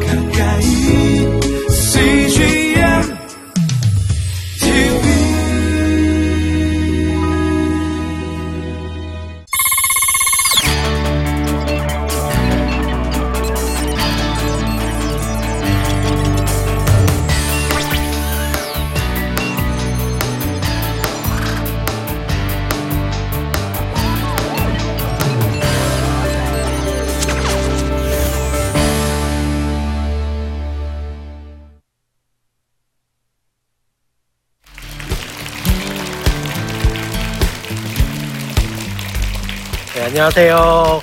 가까 안녕하세요.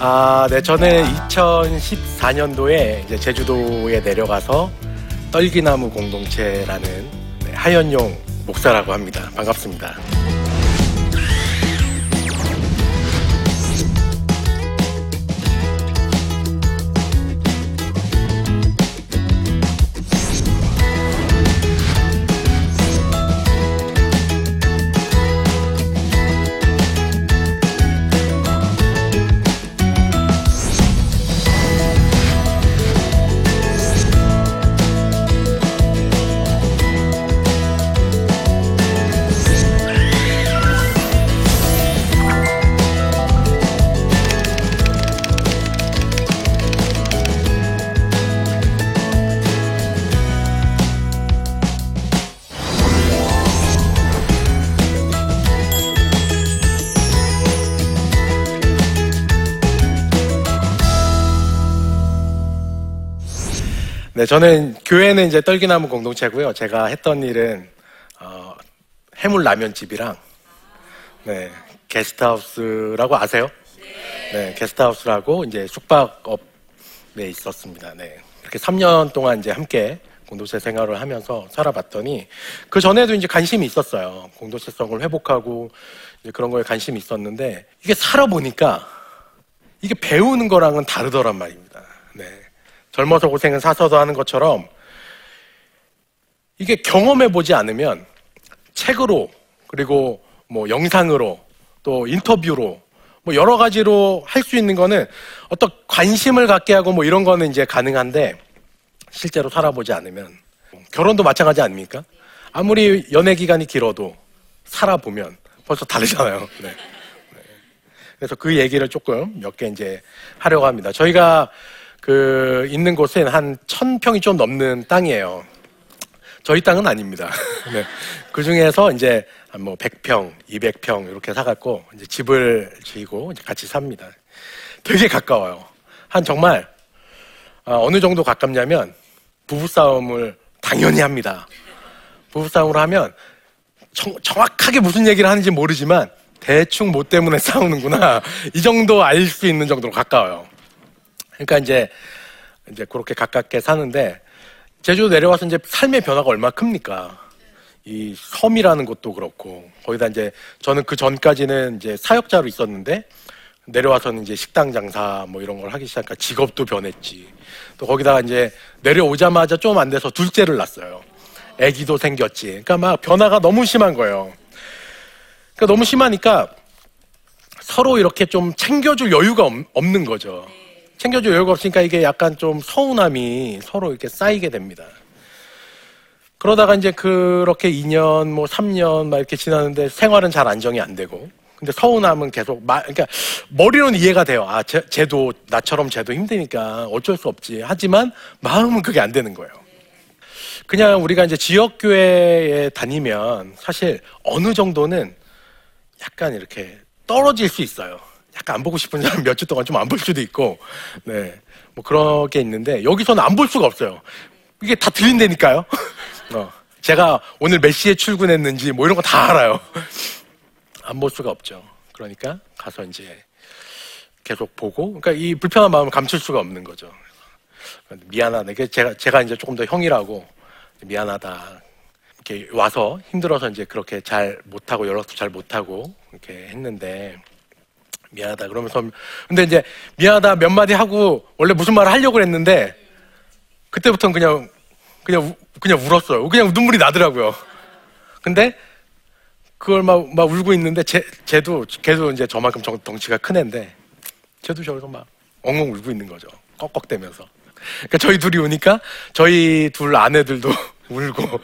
아, 네, 저는 2014년도에 이제 제주도에 내려가서 떨기나무 공동체라는 네, 하연용 목사라고 합니다. 반갑습니다. 네, 저는 교회는 이제 떨기나무 공동체고요. 제가 했던 일은 어, 해물 라면집이랑 네, 게스트하우스라고 아세요? 네, 게스트하우스라고 이제 숙박업에 있었습니다. 네, 이렇게 3년 동안 이제 함께 공동체 생활을 하면서 살아봤더니 그 전에도 이제 관심이 있었어요. 공동체성을 회복하고 그런 거에 관심이 있었는데 이게 살아보니까 이게 배우는 거랑은 다르더란 말입니다. 네. 젊어서 고생은 사서도 하는 것처럼 이게 경험해 보지 않으면 책으로 그리고 뭐 영상으로 또 인터뷰로 뭐 여러 가지로 할 수 있는 거는 어떤 관심을 갖게 하고 뭐 이런 거는 이제 가능한데 실제로 살아보지 않으면 결혼도 마찬가지 아닙니까? 아무리 연애 기간이 길어도 살아보면 벌써 다르잖아요. 네. 네. 그래서 그 얘기를 조금 몇 개 이제 하려고 합니다. 저희가 그 있는 곳은 한 천 평이 좀 넘는 땅이에요. 저희 땅은 아닙니다. 네. 그 중에서 이제 뭐 100평, 200평 이렇게 사갖고 이제 집을 지고 이제 같이 삽니다. 되게 가까워요. 한 정말 아, 어느 정도 가깝냐면 부부싸움을 당연히 합니다. 부부싸움을 하면 정, 정확하게 무슨 얘기를 하는지 모르지만 대충 뭐 때문에 싸우는구나 이 정도 알 수 있는 정도로 가까워요. 그러니까 이제 이제 그렇게 가깝게 사는데 제주도 내려와서 이제 삶의 변화가 얼마나 큽니까? 이 섬이라는 것도 그렇고 거기다 이제 저는 그 전까지는 이제 사역자로 있었는데 내려와서는 이제 식당 장사 뭐 이런 걸 하기 시작하니까 직업도 변했지. 또 거기다가 이제 내려오자마자 좀 안 돼서 둘째를 낳았어요. 아기도 생겼지. 그러니까 막 변화가 너무 심한 거예요. 그러니까 너무 심하니까 서로 이렇게 좀 챙겨줄 여유가 없- 없는 거죠. 챙겨줄 여유가 없으니까 이게 약간 좀 서운함이 서로 이렇게 쌓이게 됩니다. 그러다가 이제 그렇게 2년, 뭐 3년 막 이렇게 지나는데 생활은 잘 안정이 안 되고. 근데 서운함은 계속, 마, 그러니까 머리로는 이해가 돼요. 아, 쟤, 쟤도, 나처럼 쟤도 힘드니까 어쩔 수 없지. 하지만 마음은 그게 안 되는 거예요. 그냥 우리가 이제 지역교회에 다니면 사실 어느 정도는 약간 이렇게 떨어질 수 있어요. 약간 안 보고 싶은 사람 몇 주 동안 좀 안 볼 수도 있고, 네. 뭐 그런 게 있는데, 여기서는 안 볼 수가 없어요. 이게 다 들린다니까요? 어. 제가 오늘 몇 시에 출근했는지 뭐 이런 거 다 알아요. 안 볼 수가 없죠. 그러니까 가서 이제 계속 보고, 그러니까 이 불편한 마음을 감출 수가 없는 거죠. 미안하다. 이게 제가, 제가 이제 조금 더 형이라고 미안하다. 이렇게 와서 힘들어서 이제 그렇게 잘 못하고 연락도 잘 못하고 이렇게 했는데 미안하다 그러면서 근데 이제 미안하다 몇 마디 하고 원래 무슨 말을 하려고 했는데 그때부터는 그냥 그냥 우- 그냥 울었어요. 그냥 눈물이 나더라고요. 근데 그걸 막, 막 울고 있는데 쟤, 쟤도 걔도 이제 저만큼 정- 덩치가 큰 애인데 쟤도 저기서 막 엉엉 울고 있는 거죠. 꺽꺽대면서. 그러니까 저희 둘이 오니까 저희 둘 아내들도 울고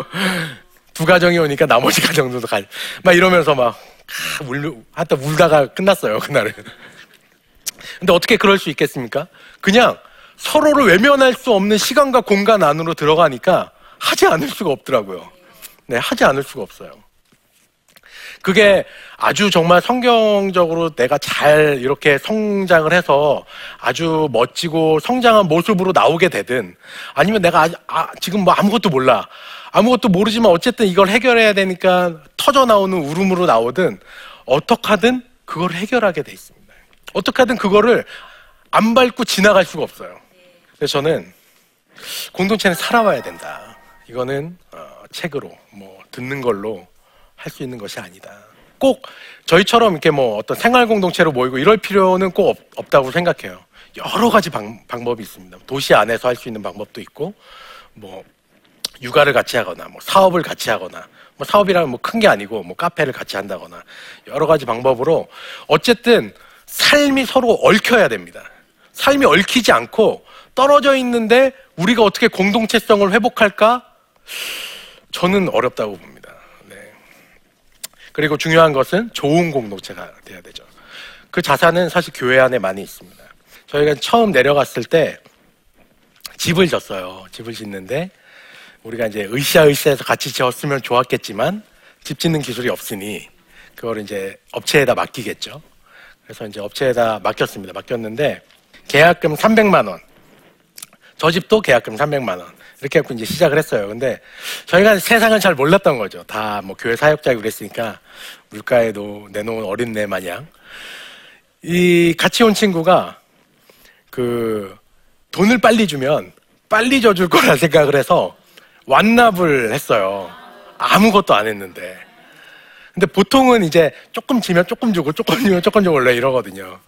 두 가정이 오니까 나머지 가정들도 가. 막 이러면서 막 아, 울, 하여튼 울다가 끝났어요 그날은. 근데 어떻게 그럴 수 있겠습니까? 그냥 서로를 외면할 수 없는 시간과 공간 안으로 들어가니까 하지 않을 수가 없더라고요. 네, 하지 않을 수가 없어요. 그게 아주 정말 성경적으로 내가 잘 이렇게 성장을 해서 아주 멋지고 성장한 모습으로 나오게 되든 아니면 내가 아, 아, 지금 뭐 아무것도 몰라. 아무것도 모르지만 어쨌든 이걸 해결해야 되니까 터져 나오는 울음으로 나오든 어떻게 하든 그걸 해결하게 돼 있습니다. 어떻게 하든 그거를 안 밟고 지나갈 수가 없어요. 그래서 저는 공동체는 살아와야 된다. 이거는 어, 책으로 뭐 듣는 걸로 할 수 있는 것이 아니다. 꼭 저희처럼 이렇게 뭐 어떤 생활 공동체로 모이고 이럴 필요는 꼭 없, 없다고 생각해요. 여러 가지 방, 방법이 있습니다. 도시 안에서 할 수 있는 방법도 있고, 뭐 육아를 같이 하거나, 뭐 사업을 같이 하거나, 뭐 사업이라면 뭐 큰 게 아니고 뭐 카페를 같이 한다거나 여러 가지 방법으로 어쨌든 삶이 서로 얽혀야 됩니다. 삶이 얽히지 않고 떨어져 있는데 우리가 어떻게 공동체성을 회복할까? 저는 어렵다고 봅니다. 네. 그리고 중요한 것은 좋은 공동체가 돼야 되죠. 그 자산은 사실 교회 안에 많이 있습니다. 저희가 처음 내려갔을 때 집을 졌어요. 집을 짓는데 우리가 이제 으쌰으쌰해서 같이 지었으면 좋았겠지만 집 짓는 기술이 없으니 그걸 이제 업체에다 맡기겠죠. 그래서 이제 업체에다 맡겼습니다. 맡겼는데 계약금 300만 원. 저 집도 계약금 300만 원. 이렇게 해갖고 이제 시작을 했어요. 근데 저희가 세상을 잘 몰랐던 거죠. 다 뭐 교회 사역자고 그랬으니까 물가에도 내놓은 어린애 마냥. 이 같이 온 친구가 그 돈을 빨리 주면 빨리 줘줄 거라 생각을 해서 완납을 했어요. 아무것도 안 했는데. 근데 보통은 이제 조금 지면 조금 주고 조금 주면 조금 주고 원래 이러거든요.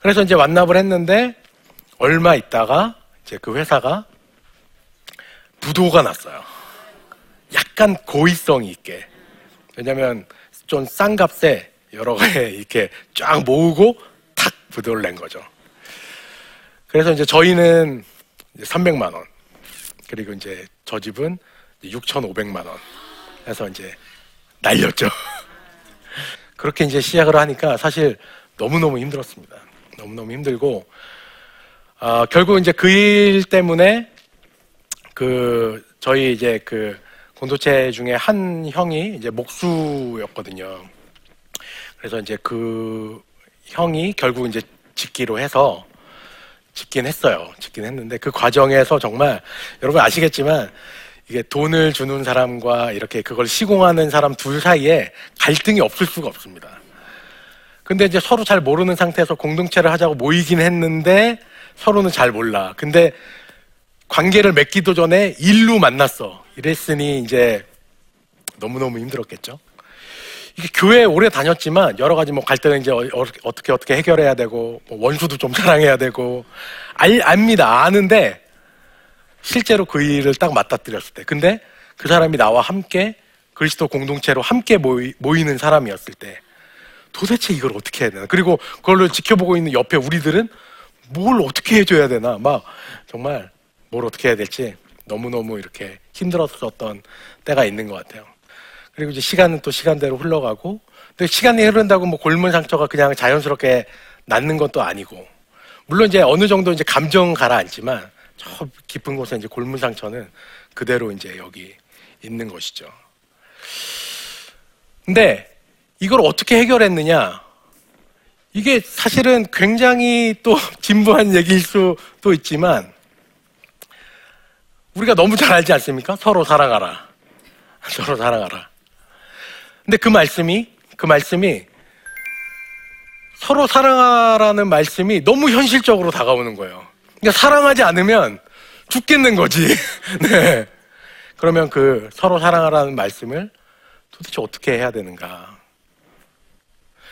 그래서 이제 완납을 했는데 얼마 있다가 이제 그 회사가 부도가 났어요. 약간 고의성이 있게. 왜냐면 좀 싼 값에 여러 개 이렇게 쫙 모으고 탁 부도를 낸 거죠. 그래서 이제 저희는 300만 원. 그리고 이제 저 집은 6,500만 원. 해서 이제 날렸죠. 그렇게 이제 시작을 하니까 사실 너무너무 힘들었습니다. 너무너무 힘들고, 아, 결국 이제 그 일 때문에 그, 저희 이제 그 공동체 중에 한 형이 이제 목수였거든요. 그래서 이제 그 형이 결국 이제 짓기로 해서 짓긴 했어요. 짓긴 했는데 그 과정에서 정말 여러분 아시겠지만 이게 돈을 주는 사람과 이렇게 그걸 시공하는 사람 둘 사이에 갈등이 없을 수가 없습니다. 근데 이제 서로 잘 모르는 상태에서 공동체를 하자고 모이긴 했는데 서로는 잘 몰라. 근데 관계를 맺기도 전에 일로 만났어. 이랬으니 이제 너무너무 힘들었겠죠. 이게 교회 오래 다녔지만 여러 가지 뭐 갈등을 이제 어, 떻게 어떻게 해결해야 되고 뭐 원수도 좀 사랑해야 되고 알, 압니다. 아는데 실제로 그 일을 딱 맞닥뜨렸을 때 근데 그 사람이 나와 함께 그리스도 공동체로 함께 모이, 모이는 사람이었을 때 도대체 이걸 어떻게 해야 되나 그리고 그걸 지켜보고 있는 옆에 우리들은 뭘 어떻게 해줘야 되나 막 정말 뭘 어떻게 해야 될지 너무너무 이렇게 힘들었었던 때가 있는 것 같아요. 그리고 이제 시간은 또 시간대로 흘러가고, 근데 시간이 흐른다고 뭐 골문 상처가 그냥 자연스럽게 낫는 것도 아니고, 물론 이제 어느 정도 이제 감정 가라앉지만, 저 깊은 곳에 이제 골문 상처는 그대로 이제 여기 있는 것이죠. 근데 이걸 어떻게 해결했느냐? 이게 사실은 굉장히 또 진부한 얘기일 수도 있지만, 우리가 너무 잘 알지 않습니까? 서로 살아가라. 서로 살아가라. 근데 그 말씀이, 그 말씀이 서로 사랑하라는 말씀이 너무 현실적으로 다가오는 거예요. 그러니까 사랑하지 않으면 죽겠는 거지. 네. 그러면 그 서로 사랑하라는 말씀을 도대체 어떻게 해야 되는가.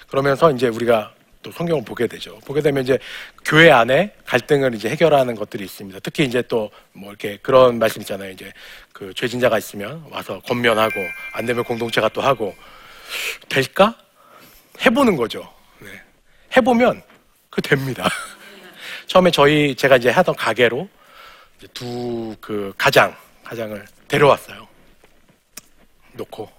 그러면서 이제 우리가 또 성경을 보게 되죠. 보게 되면 이제 교회 안에 갈등을 이제 해결하는 것들이 있습니다. 특히 이제 또 뭐 이렇게 그런 말씀 있잖아요. 이제 그 죄진자가 있으면 와서 권면하고 안 되면 공동체가 또 하고 될까? 해보는 거죠. 네. 해보면 그 됩니다. 처음에 저희 제가 이제 하던 가게로 두 그 가장 가장을 데려왔어요. 놓고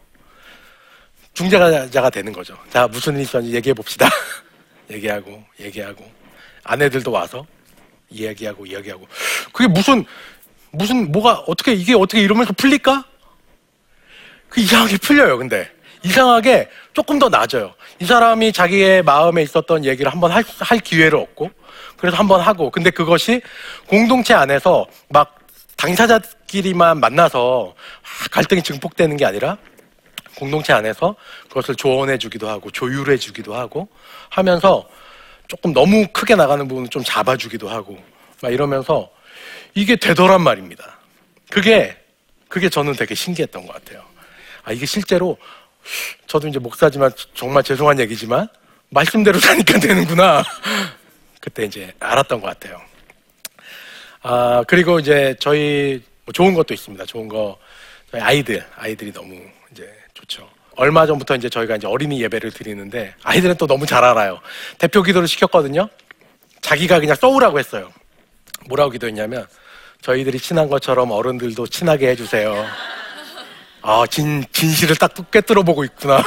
중재자가 되는 거죠. 자 무슨 일 있었는지 얘기해 봅시다. 얘기하고 얘기하고 아내들도 와서 이야기하고 이야기하고 그게 무슨 무슨 뭐가 어떻게 이게 어떻게 이러면서 풀릴까? 그 이상하게 풀려요. 근데 이상하게 조금 더 나아져요. 이 사람이 자기의 마음에 있었던 얘기를 한번 할, 할 기회를 얻고 그래서 한번 하고 근데 그것이 공동체 안에서 막 당사자끼리만 만나서 아, 갈등이 증폭되는 게 아니라 공동체 안에서 그것을 조언해 주기도 하고 조율해 주기도 하고 하면서 조금 너무 크게 나가는 부분은 좀 잡아 주기도 하고 막 이러면서 이게 되더란 말입니다. 그게 그게 저는 되게 신기했던 것 같아요. 아 이게 실제로 저도 이제 목사지만 정말 죄송한 얘기지만 말씀대로 사니까 되는구나. 그때 이제 알았던 것 같아요. 아 그리고 이제 저희 뭐 좋은 것도 있습니다. 좋은 거 저희 아이들 아이들이 너무 좋죠. 얼마 전부터 이제 저희가 이제 어린이 예배를 드리는데 아이들은 또 너무 잘 알아요. 대표 기도를 시켰거든요. 자기가 그냥 써오라고 했어요. 뭐라고 기도했냐면 저희들이 친한 것처럼 어른들도 친하게 해주세요. 아, 진, 진실을 딱 꿰뚫어 보고 있구나.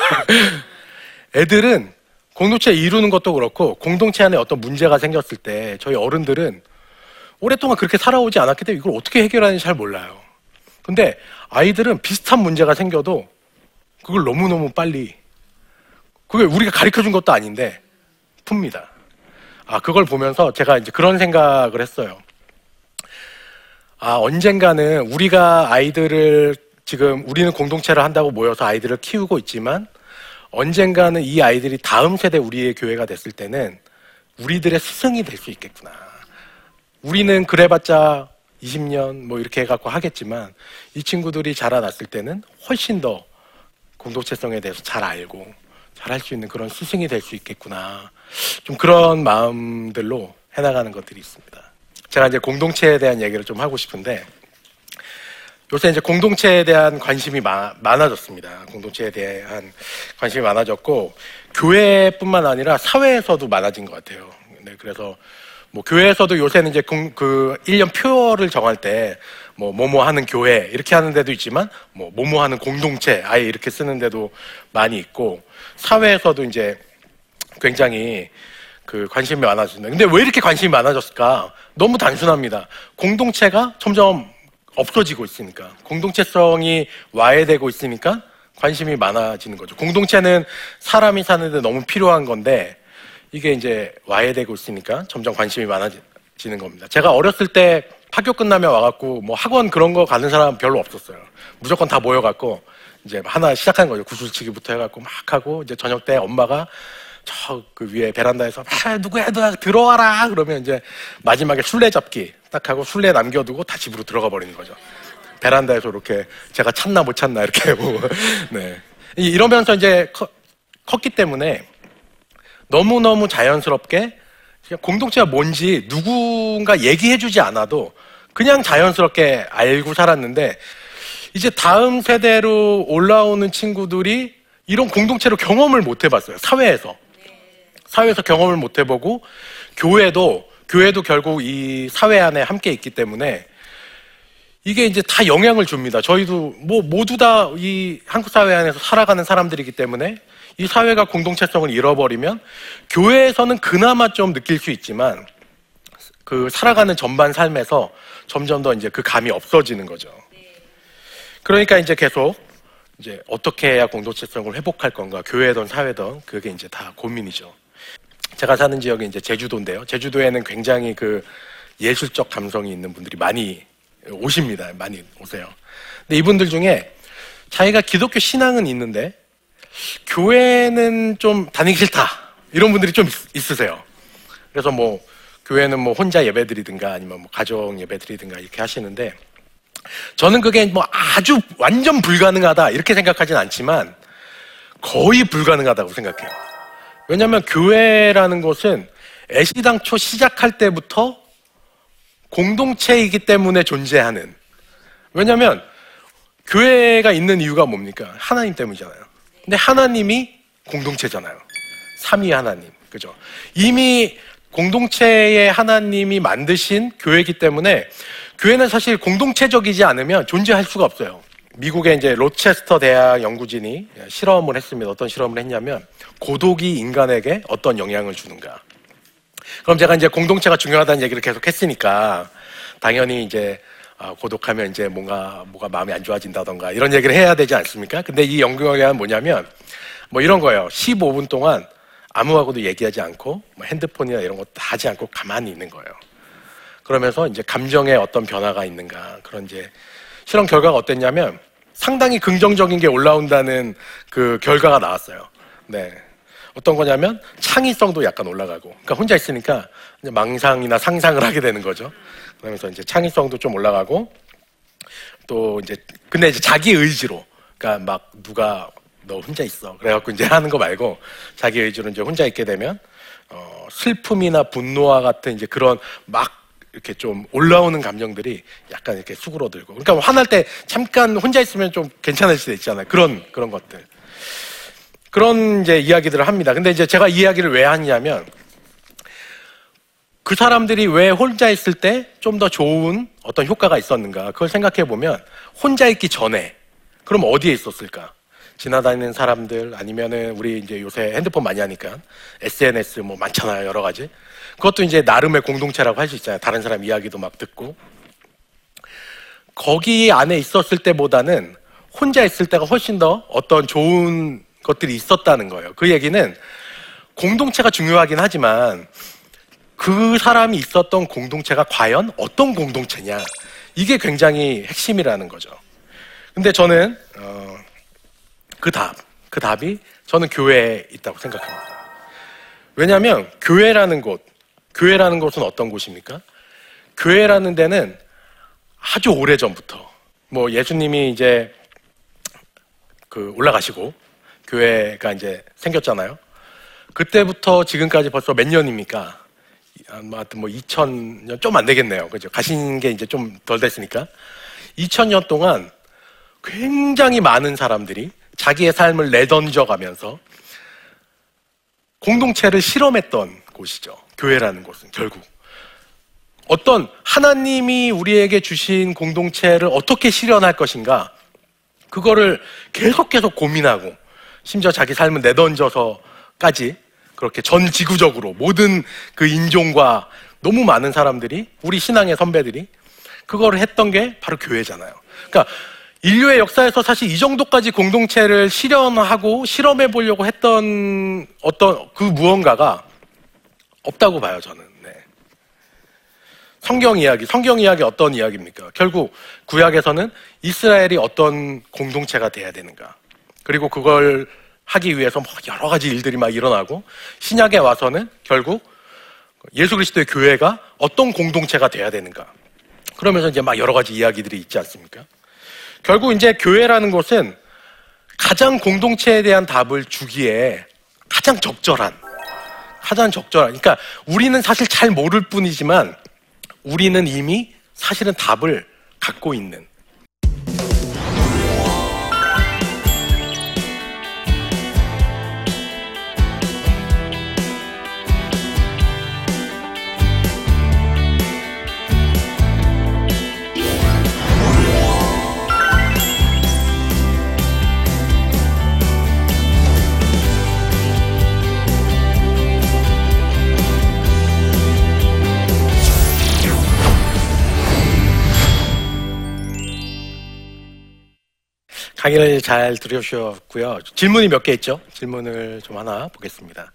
애들은 공동체 이루는 것도 그렇고 공동체 안에 어떤 문제가 생겼을 때 저희 어른들은 오랫동안 그렇게 살아오지 않았기 때문에 이걸 어떻게 해결하는지 잘 몰라요. 근데 아이들은 비슷한 문제가 생겨도 그걸 너무너무 빨리 그게 우리가 가르쳐 준 것도 아닌데 풉니다. 아, 그걸 보면서 제가 이제 그런 생각을 했어요. 아, 언젠가는 우리가 아이들을 지금 우리는 공동체를 한다고 모여서 아이들을 키우고 있지만 언젠가는 이 아이들이 다음 세대 우리의 교회가 됐을 때는 우리들의 스승이 될 수 있겠구나. 우리는 그래봤자 20년 뭐 이렇게 해갖고 하겠지만 이 친구들이 자라났을 때는 훨씬 더 공동체성에 대해서 잘 알고 잘 할 수 있는 그런 스승이 될 수 있겠구나. 좀 그런 마음들로 해나가는 것들이 있습니다. 제가 이제 공동체에 대한 얘기를 좀 하고 싶은데 요새 이제 공동체에 대한 관심이 마- 많아졌습니다. 공동체에 대한 관심이 많아졌고 교회뿐만 아니라 사회에서도 많아진 것 같아요. 네, 그래서 뭐 교회에서도 요새는 이제 공, 그 1년 표를 정할 때 뭐 뭐뭐 하는 교회 이렇게 하는 데도 있지만 뭐 뭐뭐 하는 공동체 아예 이렇게 쓰는 데도 많이 있고 사회에서도 이제 굉장히 그 관심이 많아졌는데 근데 왜 이렇게 관심이 많아졌을까? 너무 단순합니다. 공동체가 점점 없어지고 있으니까 공동체성이 와해되고 있으니까 관심이 많아지는 거죠. 공동체는 사람이 사는데 너무 필요한 건데 이게 이제 와해되고 있으니까 점점 관심이 많아지는 겁니다. 제가 어렸을 때 학교 끝나면 와갖고 뭐 학원 그런 거 가는 사람 별로 없었어요. 무조건 다 모여갖고 이제 하나 시작한 거죠. 구슬치기부터 해갖고 막 하고 이제 저녁 때 엄마가 저 그 위에 베란다에서 아, 누구야 너 들어와라 그러면 이제 마지막에 술래 잡기 딱 하고 술래 남겨두고 다 집으로 들어가 버리는 거죠. 베란다에서 이렇게 제가 찾나 못 찾나 이렇게 하고 네 이- 이러면서 이제 커- 컸기 때문에 너무 너무 자연스럽게 공동체가 뭔지 누군가 얘기해주지 않아도 그냥 자연스럽게 알고 살았는데 이제 다음 세대로 올라오는 친구들이 이런 공동체로 경험을 못 해봤어요 사회에서 사회에서 경험을 못 해보고 교회도 교회도 결국 이 사회 안에 함께 있기 때문에 이게 이제 다 영향을 줍니다. 저희도 뭐 모두 다 이 한국 사회 안에서 살아가는 사람들이기 때문에 이 사회가 공동체성을 잃어버리면 교회에서는 그나마 좀 느낄 수 있지만 그 살아가는 전반 삶에서 점점 더 이제 그 감이 없어지는 거죠. 그러니까 이제 계속 이제 어떻게 해야 공동체성을 회복할 건가 교회든 사회든 그게 이제 다 고민이죠. 제가 사는 지역이 이제 제주도인데요. 제주도에는 굉장히 그 예술적 감성이 있는 분들이 많이 오십니다. 많이 오세요. 근데 이분들 중에 자기가 기독교 신앙은 있는데 교회는 좀 다니기 싫다. 이런 분들이 좀 있- 있으세요. 그래서 뭐 교회는 뭐 혼자 예배드리든가 아니면 뭐 가정 예배드리든가 이렇게 하시는데 저는 그게 뭐 아주 완전 불가능하다 이렇게 생각하진 않지만 거의 불가능하다고 생각해요. 왜냐하면 교회라는 것은 애시당초 시작할 때부터 공동체이기 때문에 존재하는. 왜냐하면 교회가 있는 이유가 뭡니까? 하나님 때문이잖아요. 근데 하나님이 공동체잖아요. 삼위 하나님. 그죠? 이미 공동체의 하나님이 만드신 교회이기 때문에 교회는 사실 공동체적이지 않으면 존재할 수가 없어요. 미국의 이제 로체스터 대학 연구진이 실험을 했습니다. 어떤 실험을 했냐면 고독이 인간에게 어떤 영향을 주는가. 그럼 제가 이제 공동체가 중요하다는 얘기를 계속 했으니까 당연히 이제 아, 고독하면 이제 뭔가 뭐가 마음이 안 좋아진다던가 이런 얘기를 해야 되지 않습니까? 근데 이 연구 결과는 뭐냐면 뭐 이런 거예요. 15분 동안 아무하고도 얘기하지 않고 뭐 핸드폰이나 이런 거다 하지 않고 가만히 있는 거예요. 그러면서 이제 감정에 어떤 변화가 있는가 그런 이제 실험 결과가 어땠냐면 상당히 긍정적인 게 올라온다는 그 결과가 나왔어요. 네. 어떤 거냐면 창의성도 약간 올라가고. 그러니까 혼자 있으니까 망상이나 상상을 하게 되는 거죠. 그러면서 이제 창의성도 좀 올라가고 또 이제 근데 이제 자기 의지로 그러니까 막 누가 너 혼자 있어. 그래갖고 이제 하는 거 말고 자기 의지로 이제 혼자 있게 되면 어, 슬픔이나 분노와 같은 이제 그런 막 이렇게 좀 올라오는 감정들이 약간 이렇게 수그러들고. 그러니까 화날 때 잠깐 혼자 있으면 좀 괜찮을 수도 있잖아요. 그런 그런 것들. 그런 이제 이야기들을 합니다. 근데 이제 제가 이 이야기를 왜 하냐면 그 사람들이 왜 혼자 있을 때 좀 더 좋은 어떤 효과가 있었는가. 그걸 생각해 보면 혼자 있기 전에 그럼 어디에 있었을까? 지나다니는 사람들 아니면은 우리 이제 요새 핸드폰 많이 하니까 SNS 뭐 많잖아요 여러 가지. 그것도 이제 나름의 공동체라고 할 수 있잖아요. 다른 사람 이야기도 막 듣고. 거기 안에 있었을 때보다는 혼자 있을 때가 훨씬 더 어떤 좋은 것들이 있었다는 거예요. 그 얘기는 공동체가 중요하긴 하지만 그 사람이 있었던 공동체가 과연 어떤 공동체냐? 이게 굉장히 핵심이라는 거죠. 근데 저는 어, 그 답, 그 답이 저는 교회에 있다고 생각합니다. 왜냐하면 교회라는 곳, 교회라는 곳은 어떤 곳입니까? 교회라는 데는 아주 오래 전부터 뭐 예수님이 이제 그 올라가시고 교회가 이제 생겼잖아요. 그때부터 지금까지 벌써 몇 년입니까? 뭐 하여튼 뭐 2000년 좀 안 되겠네요. 그죠? 가신 게 이제 좀 덜 됐으니까. 2000년 동안 굉장히 많은 사람들이 자기의 삶을 내던져 가면서 공동체를 실험했던 곳이죠. 교회라는 곳은 결국. 어떤 하나님이 우리에게 주신 공동체를 어떻게 실현할 것인가, 그거를 계속 계속 고민하고, 심지어 자기 삶을 내던져서까지 그렇게 전 지구적으로 모든 그 인종과 너무 많은 사람들이 우리 신앙의 선배들이 그거를 했던 게 바로 교회잖아요. 그러니까 인류의 역사에서 사실 이 정도까지 공동체를 실현하고 실험해 보려고 했던 어떤 그 무언가가 없다고 봐요, 저는. 네. 성경 이야기, 성경 이야기 어떤 이야기입니까? 결국 구약에서는 이스라엘이 어떤 공동체가 돼야 되는가. 그리고 그걸 하기 위해서 뭐 여러 가지 일들이 막 일어나고 신약에 와서는 결국 예수 그리스도의 교회가 어떤 공동체가 돼야 되는가. 그러면서 이제 막 여러 가지 이야기들이 있지 않습니까? 결국 이제 교회라는 것은 가장 공동체에 대한 답을 주기에 가장 적절한, 가장 적절한. 그러니까 우리는 사실 잘 모를 뿐이지만 우리는 이미 사실은 답을 갖고 있는 강의를 잘 들으셨고요. 질문이 몇 개 있죠? 질문을 좀 하나 보겠습니다.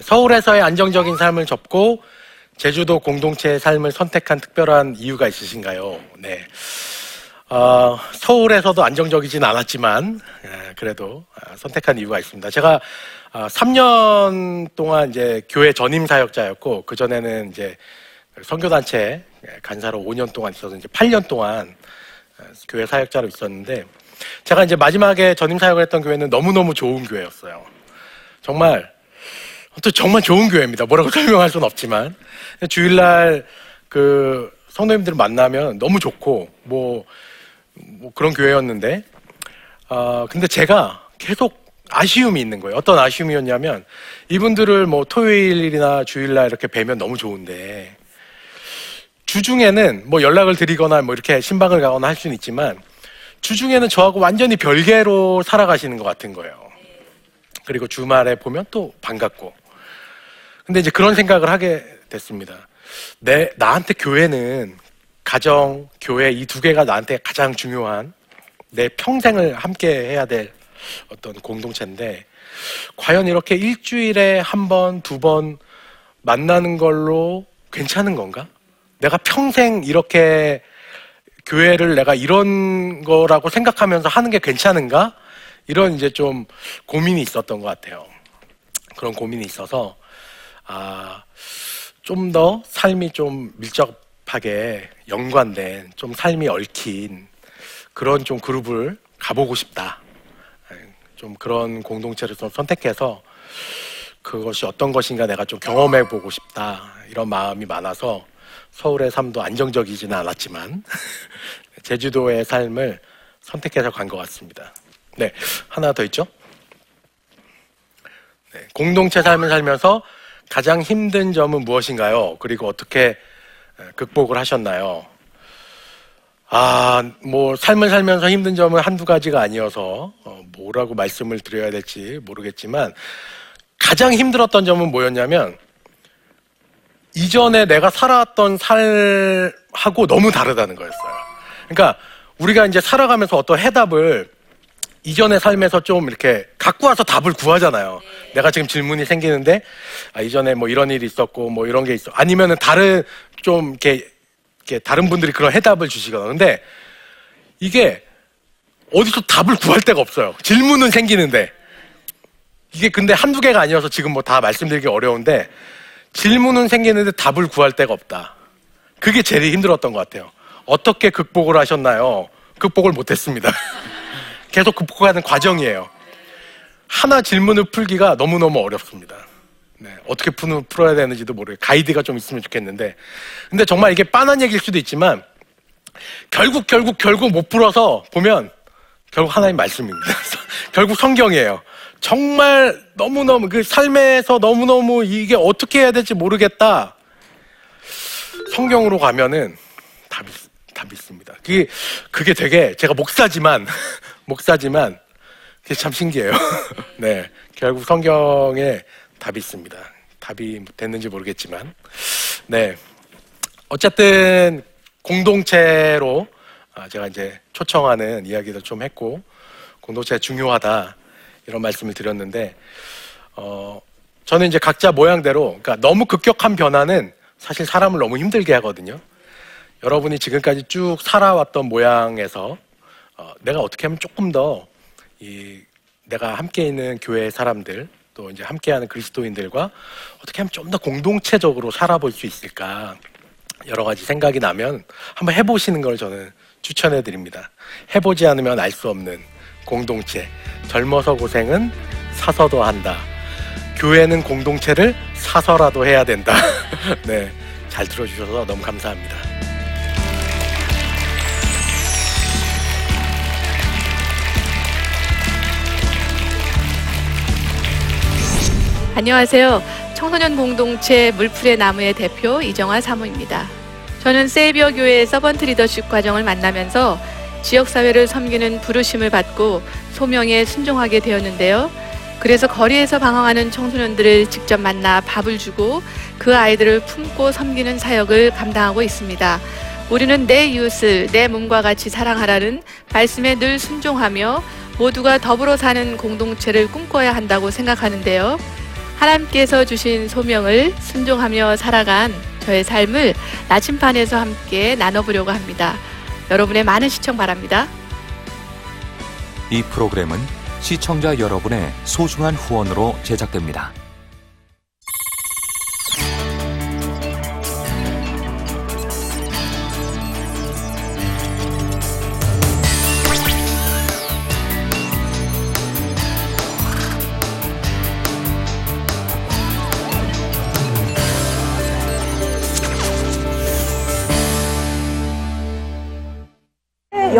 서울에서의 안정적인 삶을 접고 제주도 공동체의 삶을 선택한 특별한 이유가 있으신가요? 네. 어, 서울에서도 안정적이진 않았지만 예, 그래도 아, 선택한 이유가 있습니다. 제가 아, 3년 동안 이제 교회 전임 사역자였고 그 전에는 이제 선교단체 간사로 5년 동안 있어서 이제 8년 동안 아, 교회 사역자로 있었는데 제가 이제 마지막에 전임 사역을 했던 교회는 너무너무 좋은 교회였어요. 정말, 또 정말 좋은 교회입니다. 뭐라고 설명할 수는 없지만. 주일날 그 성도님들을 만나면 너무 좋고, 뭐, 뭐 그런 교회였는데, 아, 근데 제가 계속 아쉬움이 있는 거예요. 어떤 아쉬움이었냐면, 이분들을 뭐 토요일이나 주일날 이렇게 뵈면 너무 좋은데, 주중에는 뭐 연락을 드리거나 뭐 이렇게 신방을 가거나 할 수는 있지만 주중에는 저하고 완전히 별개로 살아가시는 것 같은 거예요. 그리고 주말에 보면 또 반갑고. 근데 이제 그런 생각을 하게 됐습니다. 내, 나한테 교회는 가정, 교회 이 두 개가 나한테 가장 중요한 내 평생을 함께 해야 될 어떤 공동체인데 과연 이렇게 일주일에 한 번, 두 번 만나는 걸로 괜찮은 건가? 내가 평생 이렇게 교회를 내가 이런 거라고 생각하면서 하는 게 괜찮은가? 이런 이제 좀 고민이 있었던 것 같아요. 그런 고민이 있어서, 아, 좀 더 삶이 좀 밀접하게 연관된, 좀 삶이 얽힌 그런 좀 그룹을 가보고 싶다. 예, 좀 그런 공동체를 좀 선택해서 그것이 어떤 것인가 내가 좀 경험해 보고 싶다. 이런 마음이 많아서 서울의 삶도 안정적이지는 않았지만 제주도의 삶을 선택해서 간 것 같습니다. 네, 하나 더 있죠? 네, 공동체 삶을 살면서 가장 힘든 점은 무엇인가요? 그리고 어떻게 에, 극복을 하셨나요? 아, 뭐, 삶을 살면서 힘든 점은 한두 가지가 아니어서, 어, 뭐라고 말씀을 드려야 될지 모르겠지만, 가장 힘들었던 점은 뭐였냐면, 이전에 내가 살아왔던 삶하고 너무 다르다는 거였어요. 그러니까, 우리가 이제 살아가면서 어떤 해답을 이전의 삶에서 좀 이렇게 갖고 와서 답을 구하잖아요. 내가 지금 질문이 생기는데, 아, 이전에 뭐 이런 일이 있었고, 뭐 이런 게 있어. 아니면은 다른, 좀 이렇게, 이렇게 다른 분들이 그런 해답을 주시거나. 근데 이게 어디서 답을 구할 데가 없어요. 질문은 생기는데. 이게 근데 한두 개가 아니어서 지금 뭐 다 말씀드리기 어려운데, 질문은 생기는데 답을 구할 데가 없다. 그게 제일 힘들었던 것 같아요. 어떻게 극복을 하셨나요? 극복을 못했습니다. 계속 극복하는 과정이에요. 하나 질문을 풀기가 너무너무 어렵습니다. 네, 어떻게 푸는, 풀어야 되는지도 모르겠어요. 가이드가 좀 있으면 좋겠는데. 근데 정말 이게 빤한 얘기일 수도 있지만, 결국, 결국, 결국 못 풀어서 보면, 결국 하나님 말씀입니다. 결국 성경이에요. 정말 너무너무, 그 삶에서 너무너무 이게 어떻게 해야 될지 모르겠다. 성경으로 가면은 답이, 답이 있습니다. 그게, 그게 되게, 제가 목사지만, 목사지만, 그게 참 신기해요. 네. 결국 성경에 답이 있습니다. 답이 됐는지 모르겠지만. 네. 어쨌든, 공동체로 아, 제가 이제 초청하는 이야기도 좀 했고, 공동체가 중요하다. 이런 말씀을 드렸는데, 어, 저는 이제 각자 모양대로, 그러니까 너무 급격한 변화는 사실 사람을 너무 힘들게 하거든요. 여러분이 지금까지 쭉 살아왔던 모양에서 어, 내가 어떻게 하면 조금 더 이 내가 함께 있는 교회 사람들 또 이제 함께하는 그리스도인들과 어떻게 하면 좀 더 공동체적으로 살아볼 수 있을까 여러 가지 생각이 나면 한번 해보시는 걸 저는 추천해 드립니다. 해보지 않으면 알 수 없는 공동체. 젊어서 고생은 사서도 한다. 교회는 공동체를 사서라도 해야 된다. 네. 잘 들어주셔서 너무 감사합니다. 안녕하세요. 청소년 공동체 물풀의 나무의 대표 이정화 사모입니다. 저는 세이비어 교회의 서번트 리더십 과정을 만나면서 지역 사회를 섬기는 부르심을 받고 소명에 순종하게 되었는데요. 그래서 거리에서 방황하는 청소년들을 직접 만나 밥을 주고 그 아이들을 품고 섬기는 사역을 감당하고 있습니다. 우리는 내 이웃을 내 몸과 같이 사랑하라는 말씀에 늘 순종하며 모두가 더불어 사는 공동체를 꿈꿔야 한다고 생각하는데요. 하나님께서 주신 소명을 순종하며 살아간 저의 삶을 나침반에서 함께 나눠보려고 합니다. 여러분의 많은 시청 바랍니다. 이 프로그램은 시청자 여러분의 소중한 후원으로 제작됩니다.